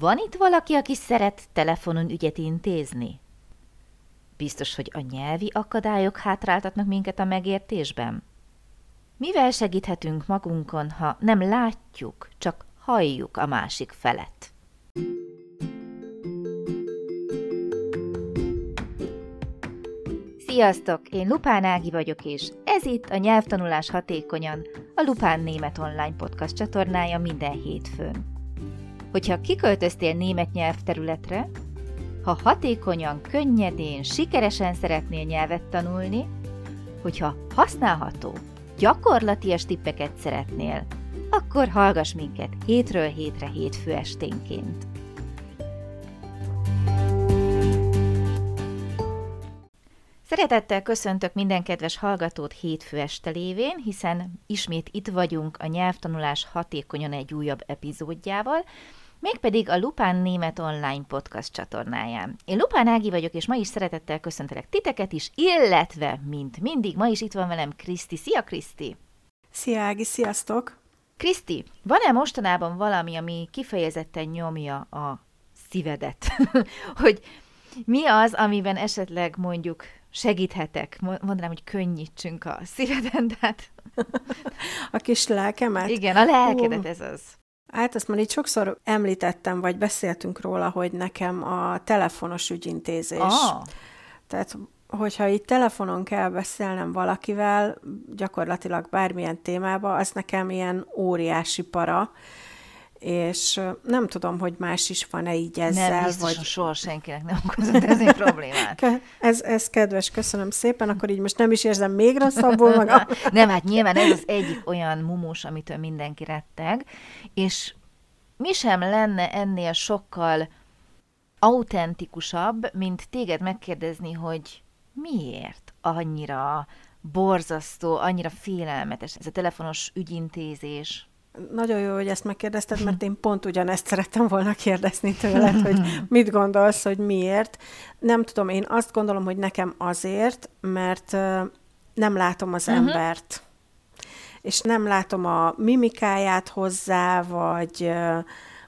Van itt valaki, aki szeret telefonon ügyet intézni? Biztos, hogy a nyelvi akadályok hátráltatnak minket a megértésben? Mivel segíthetünk magunkon, ha nem látjuk, csak halljuk a másik felet? Sziasztok! Én Lupán Ági vagyok, és ez itt a Nyelvtanulás Hatékonyan, a Lupán Német Online Podcast csatornája minden hétfőn. Hogyha kiköltöztél német nyelvterületre, ha hatékonyan, könnyedén, sikeresen szeretnél nyelvet tanulni, hogyha használható, gyakorlatias tippeket szeretnél, akkor hallgass minket hétről hétre hétfő esténként. Szeretettel köszöntök minden kedves hallgatót hétfő este lévén, hiszen ismét itt vagyunk a nyelvtanulás hatékonyan egy újabb epizódjával, mégpedig a Lupán Német Online Podcast csatornáján. Én Lupán Ági vagyok, és ma is szeretettel köszöntelek titeket is, illetve, mint mindig, ma is itt van velem Kriszti. Szia, Kriszti! Szia, Ági, sziasztok! Kriszti, van-e mostanában valami, ami kifejezetten nyomja a szívedet? hogy mi az, amiben esetleg mondjuk segíthetek, mondanám, hogy könnyítsünk a szíveden, tehát... A kis lelkemet? Igen, a lelkedet, ez az. Hát azt már így sokszor említettem, vagy beszéltünk róla, hogy nekem a telefonos ügyintézés. Ah. Tehát, hogyha itt telefonon kell beszélnem valakivel, gyakorlatilag bármilyen témába, az nekem ilyen óriási para, és nem tudom, hogy más is van-e így ezzel. Nem, biztos, vagy... soha senkinek nem okozott ez egy problémát. Ez, ez kedves, köszönöm szépen, akkor így most nem is érzem még rosszabbul magam. nem, hát nyilván ez az egyik olyan mumus, amitől mindenki retteg, és mi sem lenne ennél sokkal autentikusabb, mint téged megkérdezni, hogy miért annyira borzasztó, annyira félelmetes ez a telefonos ügyintézés, nagyon jó, hogy ezt megkérdezted, mert én pont ugyanezt szerettem volna kérdezni tőled, hogy mit gondolsz, hogy miért. Nem tudom, én azt gondolom, hogy nekem azért, mert nem látom az uh-huh. embert. És nem látom a mimikáját hozzá, vagy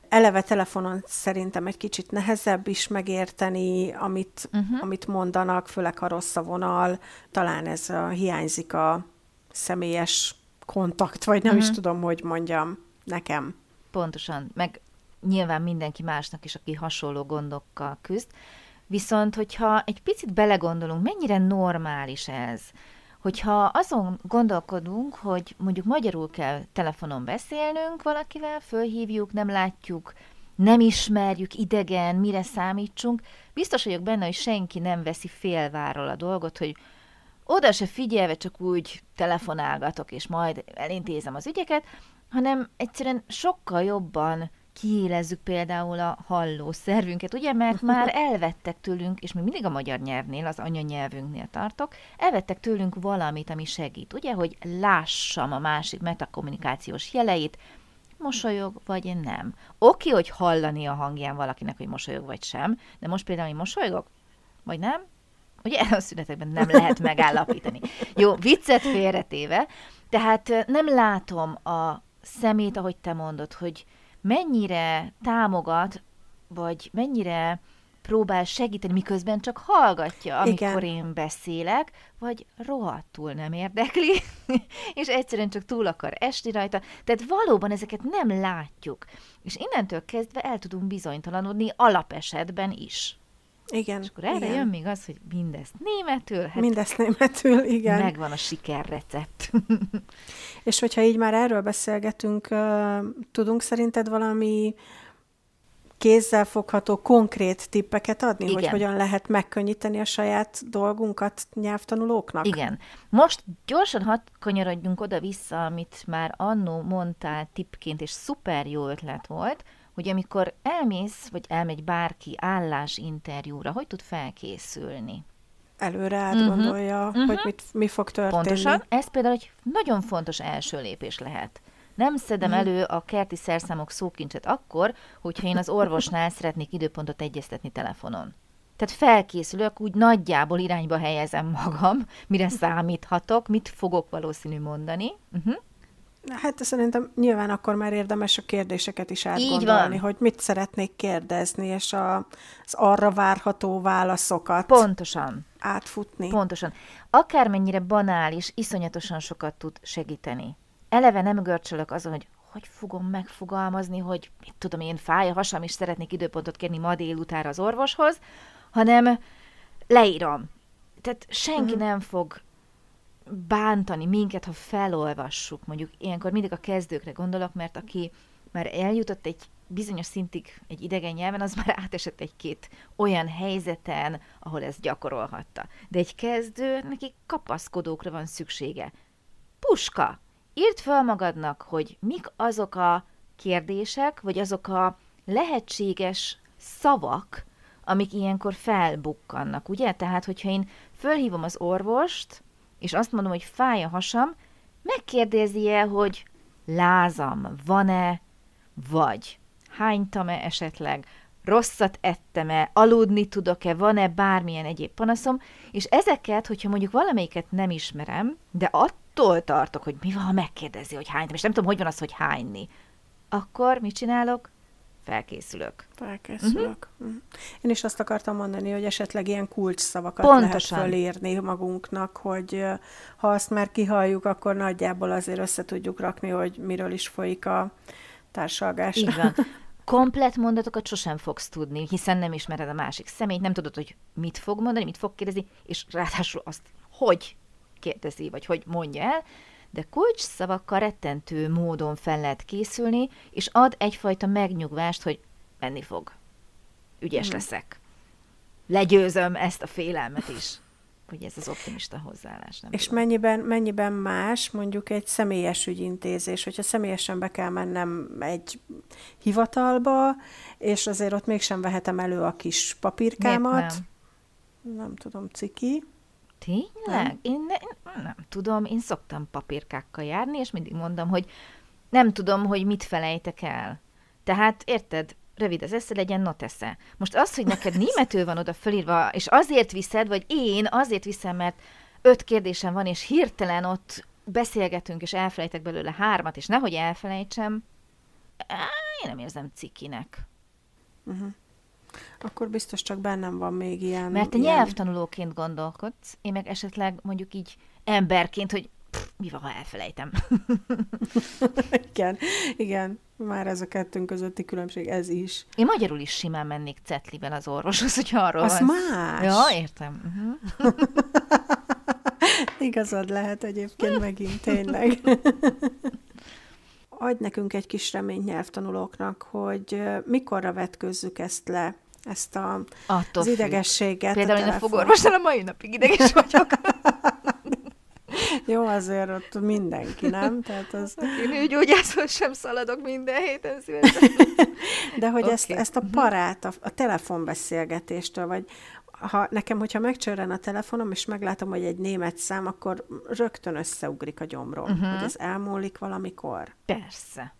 eleve telefonon szerintem egy kicsit nehezebb is megérteni, amit, uh-huh. amit mondanak, főleg ha rossz a vonal. Talán ez a, hiányzik a személyes kontakt, vagy nem uh-huh. is mhm. tudom, hogy mondjam nekem. Pontosan, meg nyilván mindenki másnak is, aki hasonló gondokkal küzd. Viszont, hogyha egy picit belegondolunk, mennyire normális ez, hogyha azon gondolkodunk, hogy mondjuk magyarul kell telefonon beszélnünk valakivel, fölhívjuk, nem látjuk, nem ismerjük, idegen, mire számítsunk, biztos vagyok benne, hogy senki nem veszi félváról a dolgot, hogy oda se figyelve csak úgy telefonálgatok, és majd elintézem az ügyeket, hanem egyszerűen sokkal jobban kiélezzük például a halló szervünket, ugye, mert már elvettek tőlünk, és még mindig a magyar nyelvnél, az anyanyelvünknél tartok, elvettek tőlünk valamit, ami segít, ugye, hogy lássam a másik metakommunikációs jeleit, mosolyog, vagy nem. Oké, hogy hallani a hangján valakinek, hogy mosolyog, vagy sem, de most például, hogy mosolygok, vagy nem, Ugye a szünetekben nem lehet megállapítani. Jó, viccet félretéve, tehát nem látom a szemét, ahogy te mondod, hogy mennyire támogat, vagy mennyire próbál segíteni, miközben csak hallgatja, amikor Igen. én beszélek, vagy rohadtul nem érdekli, és egyszerűen csak túl akar esni rajta. Tehát valóban ezeket nem látjuk. És innentől kezdve el tudunk bizonytalanodni alapesetben is. Igen. És akkor erre igen. jön még az, hogy mindezt németül. Hát mindezt németül, igen. Megvan a sikerrecept. És hogyha így már erről beszélgetünk, tudunk szerinted valami kézzelfogható, konkrét tippeket adni, Igen. hogy hogyan lehet megkönnyíteni a saját dolgunkat nyelvtanulóknak? Igen. Most gyorsan hadd kanyarodjunk oda-vissza, amit már annó mondtál tippként, és szuper jó ötlet volt, hogy amikor elmész, vagy elmegy bárki állásinterjúra, hogy tud felkészülni? Előre átgondolja, uh-huh, uh-huh. hogy mit, mi fog történni. Pontosan, ez például egy nagyon fontos első lépés lehet. Nem szedem uh-huh. elő a kerti szerszámok szókincset akkor, hogyha én az orvosnál szeretnék időpontot egyeztetni telefonon. Tehát felkészülök, úgy nagyjából irányba helyezem magam, mire számíthatok, mit fogok valószínű mondani. Uh-huh. Hát szerintem nyilván akkor már érdemes a kérdéseket is átgondolni, hogy mit szeretnék kérdezni, és a, az arra várható válaszokat Pontosan. átfutni. Pontosan. Akármennyire banális, iszonyatosan sokat tud segíteni. Eleve nem görcsölök azon, hogy hogy fogom megfogalmazni, hogy mit tudom én, fáj a hasam, és szeretnék időpontot kérni ma délutára az orvoshoz, hanem leírom. Tehát senki uh-huh. nem fog bántani minket, ha felolvassuk. Mondjuk ilyenkor mindig a kezdőkre gondolok, mert aki már eljutott egy bizonyos szintig egy idegen nyelven, az már átesett egy-két olyan helyzeten, ahol ezt gyakorolhatta. De egy kezdő, neki kapaszkodókra van szüksége. Puska! Írd fel magadnak, hogy mik azok a kérdések, vagy azok a lehetséges szavak, amik ilyenkor felbukkannak, ugye? Tehát, hogyha én fölhívom az orvost, és azt mondom, hogy fáj a hasam, megkérdezi-e, hogy lázam van-e, vagy hánytam-e esetleg, rosszat ettem-e, aludni tudok-e, van-e bármilyen egyéb panaszom, és ezeket, hogyha mondjuk valamelyiket nem ismerem, de attól tartok, hogy mi van, ha megkérdezi, hogy hánytam, és nem tudom, hogy van az, hogy hányni, akkor mit csinálok? Felkészülök. Felkészülök. Uh-huh. Én is azt akartam mondani, hogy esetleg ilyen kulcs szavakat Pontosan. lehet fölírni magunknak, hogy ha azt már kihalljuk, akkor nagyjából azért össze tudjuk rakni, hogy miről is folyik a társalgás. Így van. Komplet mondatokat sosem fogsz tudni, hiszen nem ismered a másik személyt, nem tudod, hogy mit fog mondani, mit fog kérdezni, és ráadásul azt, hogy kérdezi, vagy hogy mondja el, de kulcs szavakkal rettentő módon fel lehet készülni, és ad egyfajta megnyugvást, hogy menni fog. Ügyes hmm. leszek. Legyőzöm ezt a félelmet is. Hogy ez az optimista hozzáállás. Nem és mennyiben, mennyiben más mondjuk egy személyes ügyintézés, hogyha személyesen be kell mennem egy hivatalba, és azért ott mégsem vehetem elő a kis papírkámat. nem? nem tudom, ciki. Tényleg? Nem? Én, ne, én nem tudom, én szoktam papírkákkal járni, és mindig mondom, hogy nem tudom, hogy mit felejtek el. Tehát, érted, rövid az esze, legyen not esze. Most az, hogy neked németül van oda fölírva, és azért viszed, vagy én azért viszem, mert öt kérdésem van, és hirtelen ott beszélgetünk, és elfelejtek belőle hármat, és nehogy elfelejtsem, én nem érzem cikinek. Uh-huh akkor biztos csak bennem van még ilyen... Mert te ilyen... nyelvtanulóként gondolkodsz, én meg esetleg mondjuk így emberként, hogy pff, mi van, ha elfelejtem. igen, igen, már ez a kettőnk közötti különbség, ez is. Én magyarul is simán mennék cetlivel az orvoshoz, hogyha arról Az van. más. Ja, értem. Uh-huh. Igazad lehet egyébként megint, tényleg. Adj nekünk egy kis reményt nyelvtanulóknak, hogy mikorra vetkőzzük ezt le, ezt a, Attól az idegességet. Például én a fogorvosnál a mai napig ideges vagyok. Jó, azért ott mindenki, nem? Tehát az... Én nőgyógyászhoz sem szaladok minden héten szívesen. De hogy okay. ezt, ezt a mhm. parát, a, a telefonbeszélgetéstől, vagy ha nekem, hogyha megcsörren a telefonom, és meglátom, hogy egy német szám, akkor rögtön összeugrik a gyomrom, uh-huh. hogy ez elmúlik valamikor. Persze.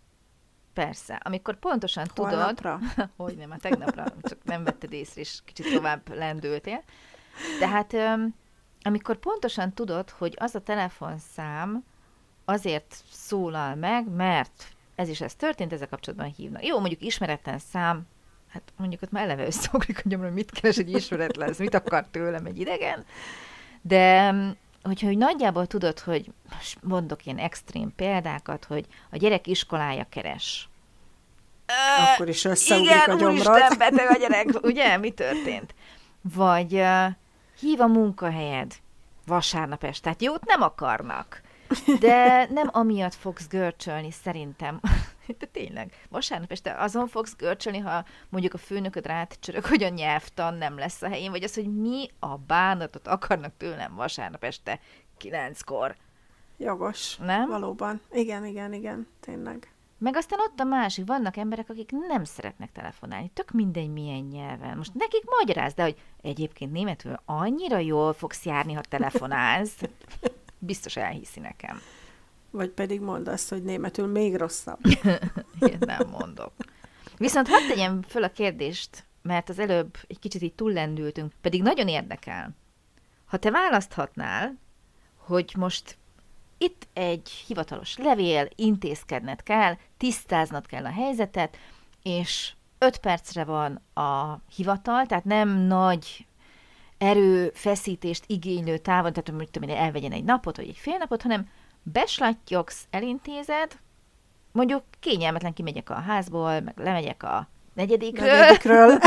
Persze. Amikor pontosan Holnapra? tudod... hogy nem, a tegnapra, csak nem vetted észre, és kicsit tovább lendültél. Tehát amikor pontosan tudod, hogy az a telefonszám azért szólal meg, mert ez is ez történt, ezzel kapcsolatban hívnak. Jó, mondjuk ismeretlen szám, hát mondjuk ott már eleve összeugrik a gyomra, mit keres egy ismeretlen, ez mit akar tőlem egy idegen, de hogyha hogy nagyjából tudod, hogy most mondok ilyen extrém példákat, hogy a gyerek iskolája keres. Akkor is összeugrik igen, a gyomrod. Igen, beteg a gyerek, ugye? Mi történt? Vagy uh, hív a munkahelyed vasárnap este. Tehát jót nem akarnak. De nem amiatt fogsz görcsölni, szerintem. De tényleg, vasárnap este azon fogsz görcsölni, ha mondjuk a főnököd rád csörök, hogy a nyelvtan nem lesz a helyén, vagy az, hogy mi a bánatot akarnak tőlem vasárnap este kilenckor. Jogos. Nem? Valóban. Igen, igen, igen, tényleg. Meg aztán ott a másik, vannak emberek, akik nem szeretnek telefonálni, tök mindegy milyen nyelven. Most nekik magyaráz, de hogy egyébként németül annyira jól fogsz járni, ha telefonálsz, biztos elhiszi nekem. Vagy pedig mondd azt, hogy németül még rosszabb. Én nem mondok. Viszont hadd tegyem föl a kérdést, mert az előbb egy kicsit így túllendültünk, pedig nagyon érdekel. Ha te választhatnál, hogy most itt egy hivatalos levél, intézkedned kell, tisztáznod kell a helyzetet, és öt percre van a hivatal, tehát nem nagy erőfeszítést igénylő távon, tehát hogy elvegyen egy napot, vagy egy fél napot, hanem beslattyogsz, elintézed, mondjuk kényelmetlen kimegyek a házból, meg lemegyek a negyedikről, negyedikről.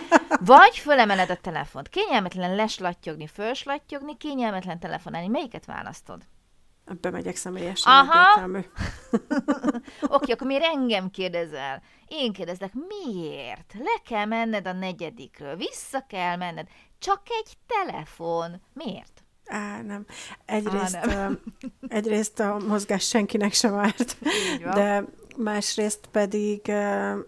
vagy fölemeled a telefont. Kényelmetlen leslattyogni, fölslattyogni, kényelmetlen telefonálni. Melyiket választod? Bemegyek személyesen. Aha. Oké, akkor miért engem kérdezel? Én kérdezek, miért? Le kell menned a negyedikről, vissza kell menned. Csak egy telefon. Miért? Á, nem. Egyrészt, Á, nem. Uh, egyrészt a mozgás senkinek sem árt, de másrészt pedig uh,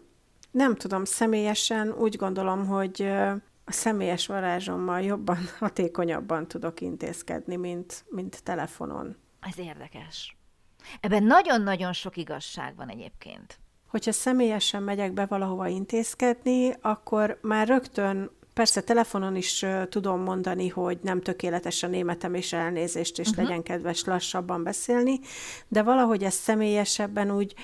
nem tudom, személyesen úgy gondolom, hogy uh, a személyes varázsommal jobban, hatékonyabban tudok intézkedni, mint, mint telefonon. Ez érdekes. Ebben nagyon-nagyon sok igazság van egyébként. Hogyha személyesen megyek be valahova intézkedni, akkor már rögtön Persze telefonon is uh, tudom mondani, hogy nem tökéletes a németem, és elnézést, és uh-huh. legyen kedves lassabban beszélni, de valahogy ez személyesebben úgy,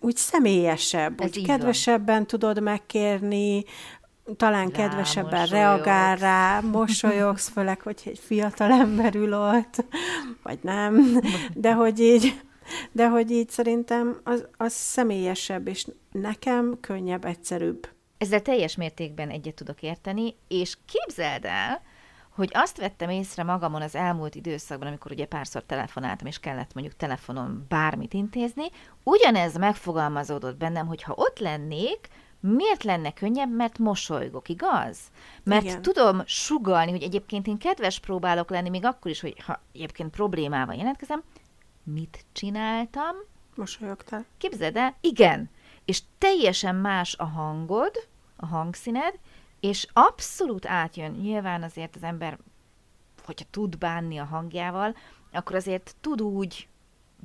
úgy személyesebb, ez úgy kedvesebben van. tudod megkérni, talán rá, kedvesebben mosolyogsz. reagál rá, mosolyogsz, főleg, hogy egy fiatal ember ül ott, vagy nem, de hogy így, de hogy így szerintem az, az személyesebb, és nekem könnyebb, egyszerűbb. Ezzel teljes mértékben egyet tudok érteni, és képzeld el, hogy azt vettem észre magamon az elmúlt időszakban, amikor ugye párszor telefonáltam, és kellett mondjuk telefonon bármit intézni, ugyanez megfogalmazódott bennem, hogy ha ott lennék, miért lenne könnyebb, mert mosolygok, igaz? Mert Igen. tudom sugalni, hogy egyébként én kedves próbálok lenni, még akkor is, hogy ha egyébként problémával jelentkezem, mit csináltam? Mosolyogtál. Képzeld el, igen, és teljesen más a hangod, a hangszíned, és abszolút átjön. Nyilván azért az ember, hogyha tud bánni a hangjával, akkor azért tud úgy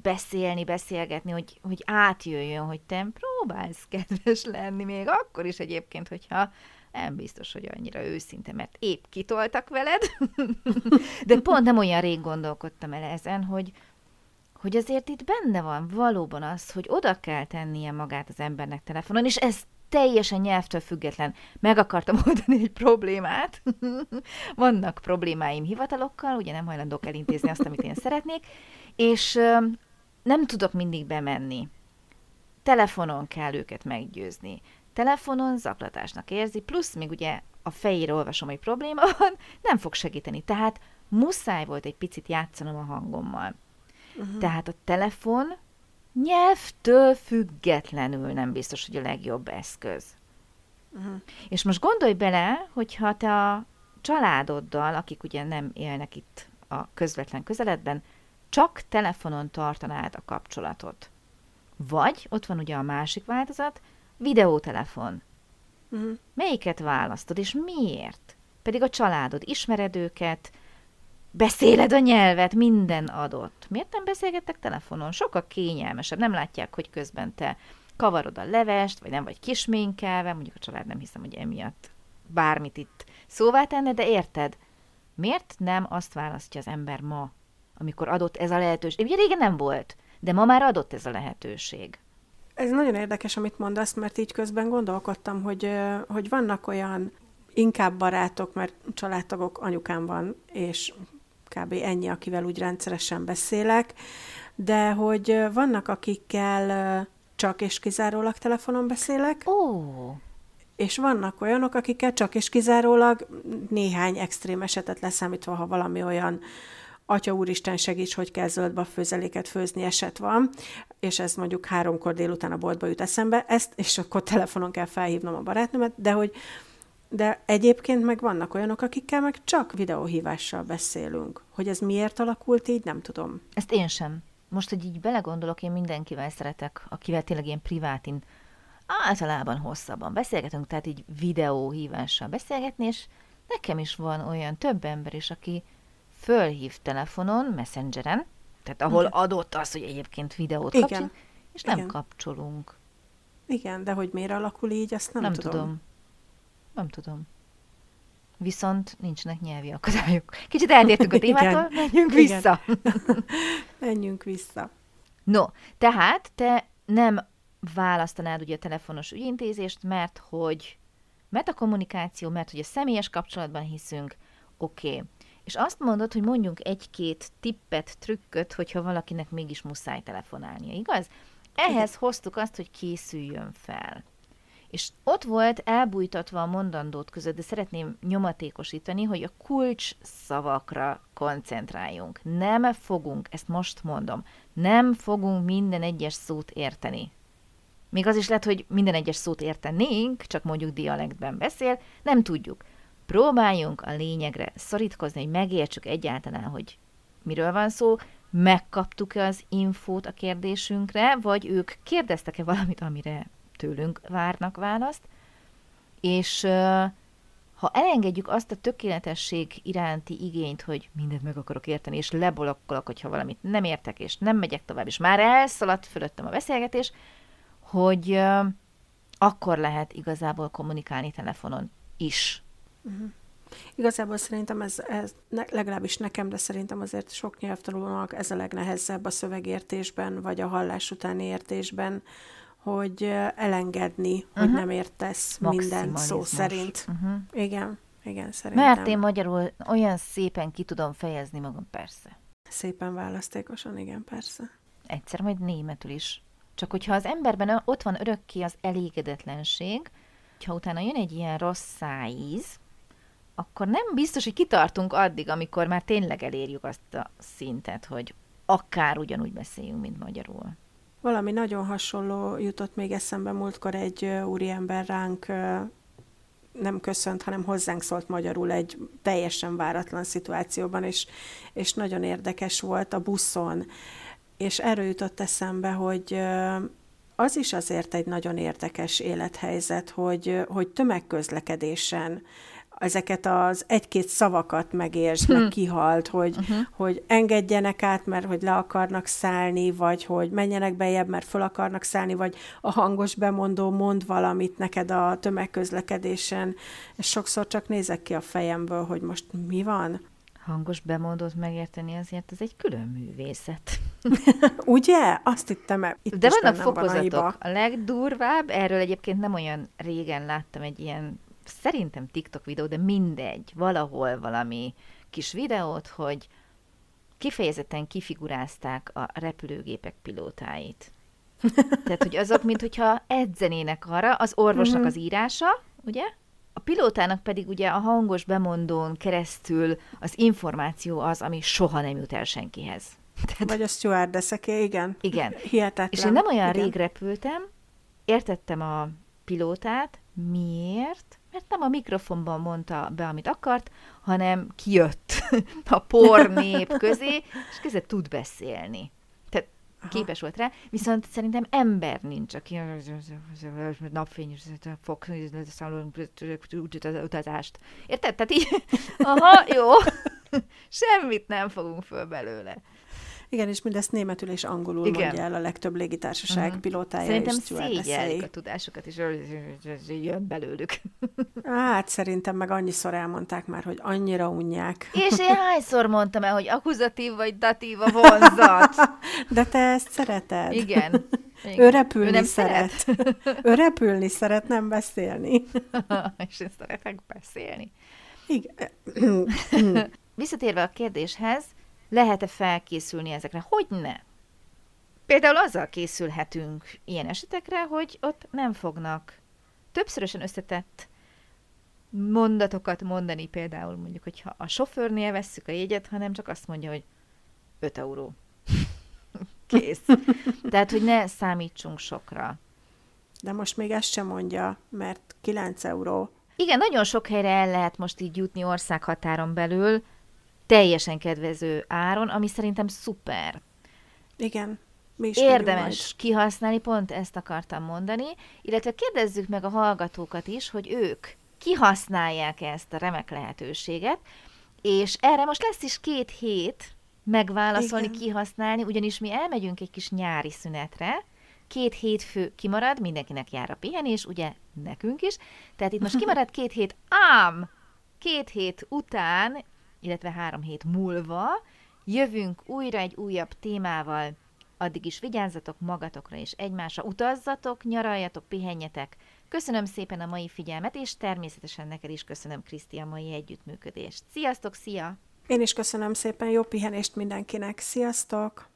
beszélni, beszélgetni, hogy, hogy átjöjjön, hogy te próbálsz kedves lenni, még akkor is egyébként, hogyha nem biztos, hogy annyira őszinte, mert épp kitoltak veled, de pont nem olyan rég gondolkodtam el ezen, hogy, hogy azért itt benne van valóban az, hogy oda kell tennie magát az embernek telefonon, és ez teljesen nyelvtől független. Meg akartam oldani egy problémát. Vannak problémáim hivatalokkal, ugye nem hajlandók elintézni azt, amit én szeretnék, és nem tudok mindig bemenni. Telefonon kell őket meggyőzni. Telefonon zaklatásnak érzi, plusz még ugye a fejére olvasom, hogy probléma van, nem fog segíteni. Tehát muszáj volt egy picit játszanom a hangommal. Uh-huh. Tehát a telefon nyelvtől függetlenül nem biztos, hogy a legjobb eszköz. Uh-huh. És most gondolj bele, hogyha te a családoddal, akik ugye nem élnek itt a közvetlen közeledben, csak telefonon tartanád a kapcsolatot. Vagy, ott van ugye a másik változat, videótelefon. Uh-huh. Melyiket választod, és miért? Pedig a családod, ismered őket, beszéled a nyelvet, minden adott. Miért nem beszélgettek telefonon? Sokkal kényelmesebb. Nem látják, hogy közben te kavarod a levest, vagy nem vagy kisménkelve, mondjuk a család nem hiszem, hogy emiatt bármit itt szóvá tenne, de érted? Miért nem azt választja az ember ma, amikor adott ez a lehetőség? Ugye régen nem volt, de ma már adott ez a lehetőség. Ez nagyon érdekes, amit mondasz, mert így közben gondolkodtam, hogy, hogy vannak olyan inkább barátok, mert családtagok, anyukám van, és kb. ennyi, akivel úgy rendszeresen beszélek, de hogy vannak, akikkel csak és kizárólag telefonon beszélek. Ó. Oh. És vannak olyanok, akikkel csak és kizárólag néhány extrém esetet leszámítva, ha valami olyan Atya úristen segíts, hogy kell zöldbe főzeléket főzni eset van, és ez mondjuk háromkor délután a boltba jut eszembe, ezt, és akkor telefonon kell felhívnom a barátnőmet, de hogy de egyébként meg vannak olyanok, akikkel meg csak videóhívással beszélünk. Hogy ez miért alakult így, nem tudom. Ezt én sem. Most, hogy így belegondolok, én mindenkivel szeretek, akivel tényleg ilyen privátin általában hosszabban beszélgetünk, tehát így videóhívással beszélgetni, és nekem is van olyan több ember is, aki fölhív telefonon, messengeren, tehát ahol Igen. adott az, hogy egyébként videót kapcsolunk, és nem Igen. kapcsolunk. Igen, de hogy miért alakul így, azt nem, nem tudom. tudom. Nem tudom. viszont nincsenek nyelvi akadályok. Kicsit eltértünk a témától, menjünk vissza. menjünk vissza. No, tehát te nem választanád ugye a telefonos ügyintézést, mert hogy mert a kommunikáció, mert hogy a személyes kapcsolatban hiszünk, oké. Okay. És azt mondod, hogy mondjunk egy-két tippet, trükköt, hogyha valakinek mégis muszáj telefonálnia, igaz? Ehhez hoztuk azt, hogy készüljön fel. És ott volt elbújtatva a mondandót között, de szeretném nyomatékosítani, hogy a kulcs szavakra koncentráljunk. Nem fogunk, ezt most mondom, nem fogunk minden egyes szót érteni. Még az is lehet, hogy minden egyes szót értenénk, csak mondjuk dialektben beszél, nem tudjuk. Próbáljunk a lényegre szorítkozni, hogy megértsük egyáltalán, hogy miről van szó, megkaptuk-e az infót a kérdésünkre, vagy ők kérdeztek-e valamit, amire tőlünk várnak választ, és ha elengedjük azt a tökéletesség iránti igényt, hogy mindent meg akarok érteni, és lebolokkolok, hogyha valamit nem értek, és nem megyek tovább, és már elszaladt fölöttem a beszélgetés, hogy akkor lehet igazából kommunikálni telefonon is. Uh-huh. Igazából szerintem ez, ez ne, legalábbis nekem, de szerintem azért sok nyelvtanulónak ez a legnehezebb a szövegértésben, vagy a hallás utáni értésben, hogy elengedni, uh-huh. hogy nem értesz minden szó szerint. Uh-huh. Igen, igen, szerintem. Mert én magyarul olyan szépen ki tudom fejezni magam, persze. Szépen választékosan, igen, persze. Egyszer majd németül is. Csak hogyha az emberben ott van örökké az elégedetlenség, ha utána jön egy ilyen rossz szájíz, akkor nem biztos, hogy kitartunk addig, amikor már tényleg elérjük azt a szintet, hogy akár ugyanúgy beszéljünk, mint magyarul. Valami nagyon hasonló jutott még eszembe múltkor egy úriember ránk nem köszönt, hanem hozzánk szólt magyarul egy teljesen váratlan szituációban, és, és nagyon érdekes volt a buszon. És erről jutott eszembe, hogy az is azért egy nagyon érdekes élethelyzet, hogy, hogy tömegközlekedésen ezeket az egy-két szavakat megértsd, hmm. meg kihalt, hogy, uh-huh. hogy engedjenek át, mert hogy le akarnak szállni, vagy hogy menjenek bejebb, mert föl akarnak szállni, vagy a hangos bemondó mond valamit neked a tömegközlekedésen, és sokszor csak nézek ki a fejemből, hogy most mi van? Hangos bemondót megérteni azért ez egy külön művészet. Ugye? Azt hittem, itt De vannak fokozatok. Van a, a legdurvább, erről egyébként nem olyan régen láttam egy ilyen szerintem TikTok videó, de mindegy, valahol valami kis videót, hogy kifejezetten kifigurázták a repülőgépek pilótáit. Tehát, hogy azok, mint hogyha edzenének arra, az orvosnak mhm. az írása, ugye? A pilótának pedig ugye a hangos bemondón keresztül az információ az, ami soha nem jut el senkihez. Tehát, Vagy a stewardesseké, igen. Igen. Hihetetlen. És én nem olyan igen. rég repültem, értettem a pilótát, miért? Mert nem a mikrofonban mondta be, amit akart, hanem kijött a pornép közé, és között tud beszélni. Tehát Aha. képes volt rá, viszont szerintem ember nincs, aki napfényes fog utazást. Érted? Tehát így, aha, jó, semmit nem fogunk föl belőle. Igen, és mindezt németül és angolul Igen. mondja el a legtöbb légitársaság uh-huh. pilótája Szerintem és szégyellik a tudásokat, és jön belőlük. Hát szerintem meg annyiszor elmondták már, hogy annyira unják. És én hányszor mondtam el, hogy akuzatív vagy datív a vonzat? De te ezt szereted. Igen. Igen. Ő repülni ő nem szeret. szeret. ő repülni szeret, nem beszélni. és én szeretek beszélni. Igen. Visszatérve a kérdéshez, lehet-e felkészülni ezekre? Hogy ne? Például azzal készülhetünk ilyen esetekre, hogy ott nem fognak többszörösen összetett mondatokat mondani, például mondjuk, hogyha a sofőrnél vesszük a jegyet, hanem csak azt mondja, hogy 5 euró. Kész. Tehát, hogy ne számítsunk sokra. De most még ezt sem mondja, mert 9 euró. Igen, nagyon sok helyre el lehet most így jutni országhatáron belül, teljesen kedvező áron, ami szerintem szuper. Igen. Mi is Érdemes kihasználni, pont ezt akartam mondani, illetve kérdezzük meg a hallgatókat is, hogy ők kihasználják ezt a remek lehetőséget, és erre most lesz is két hét megválaszolni, Igen. kihasználni, ugyanis mi elmegyünk egy kis nyári szünetre, két hétfő kimarad, mindenkinek jár a pihenés, ugye nekünk is, tehát itt most kimarad két hét, ám két hét után, illetve három hét múlva jövünk újra egy újabb témával. Addig is vigyázzatok magatokra és egymásra, utazzatok, nyaraljatok, pihenjetek. Köszönöm szépen a mai figyelmet, és természetesen neked is köszönöm, Kriszti, a mai együttműködést. Sziasztok, szia! Én is köszönöm szépen, jó pihenést mindenkinek. Sziasztok!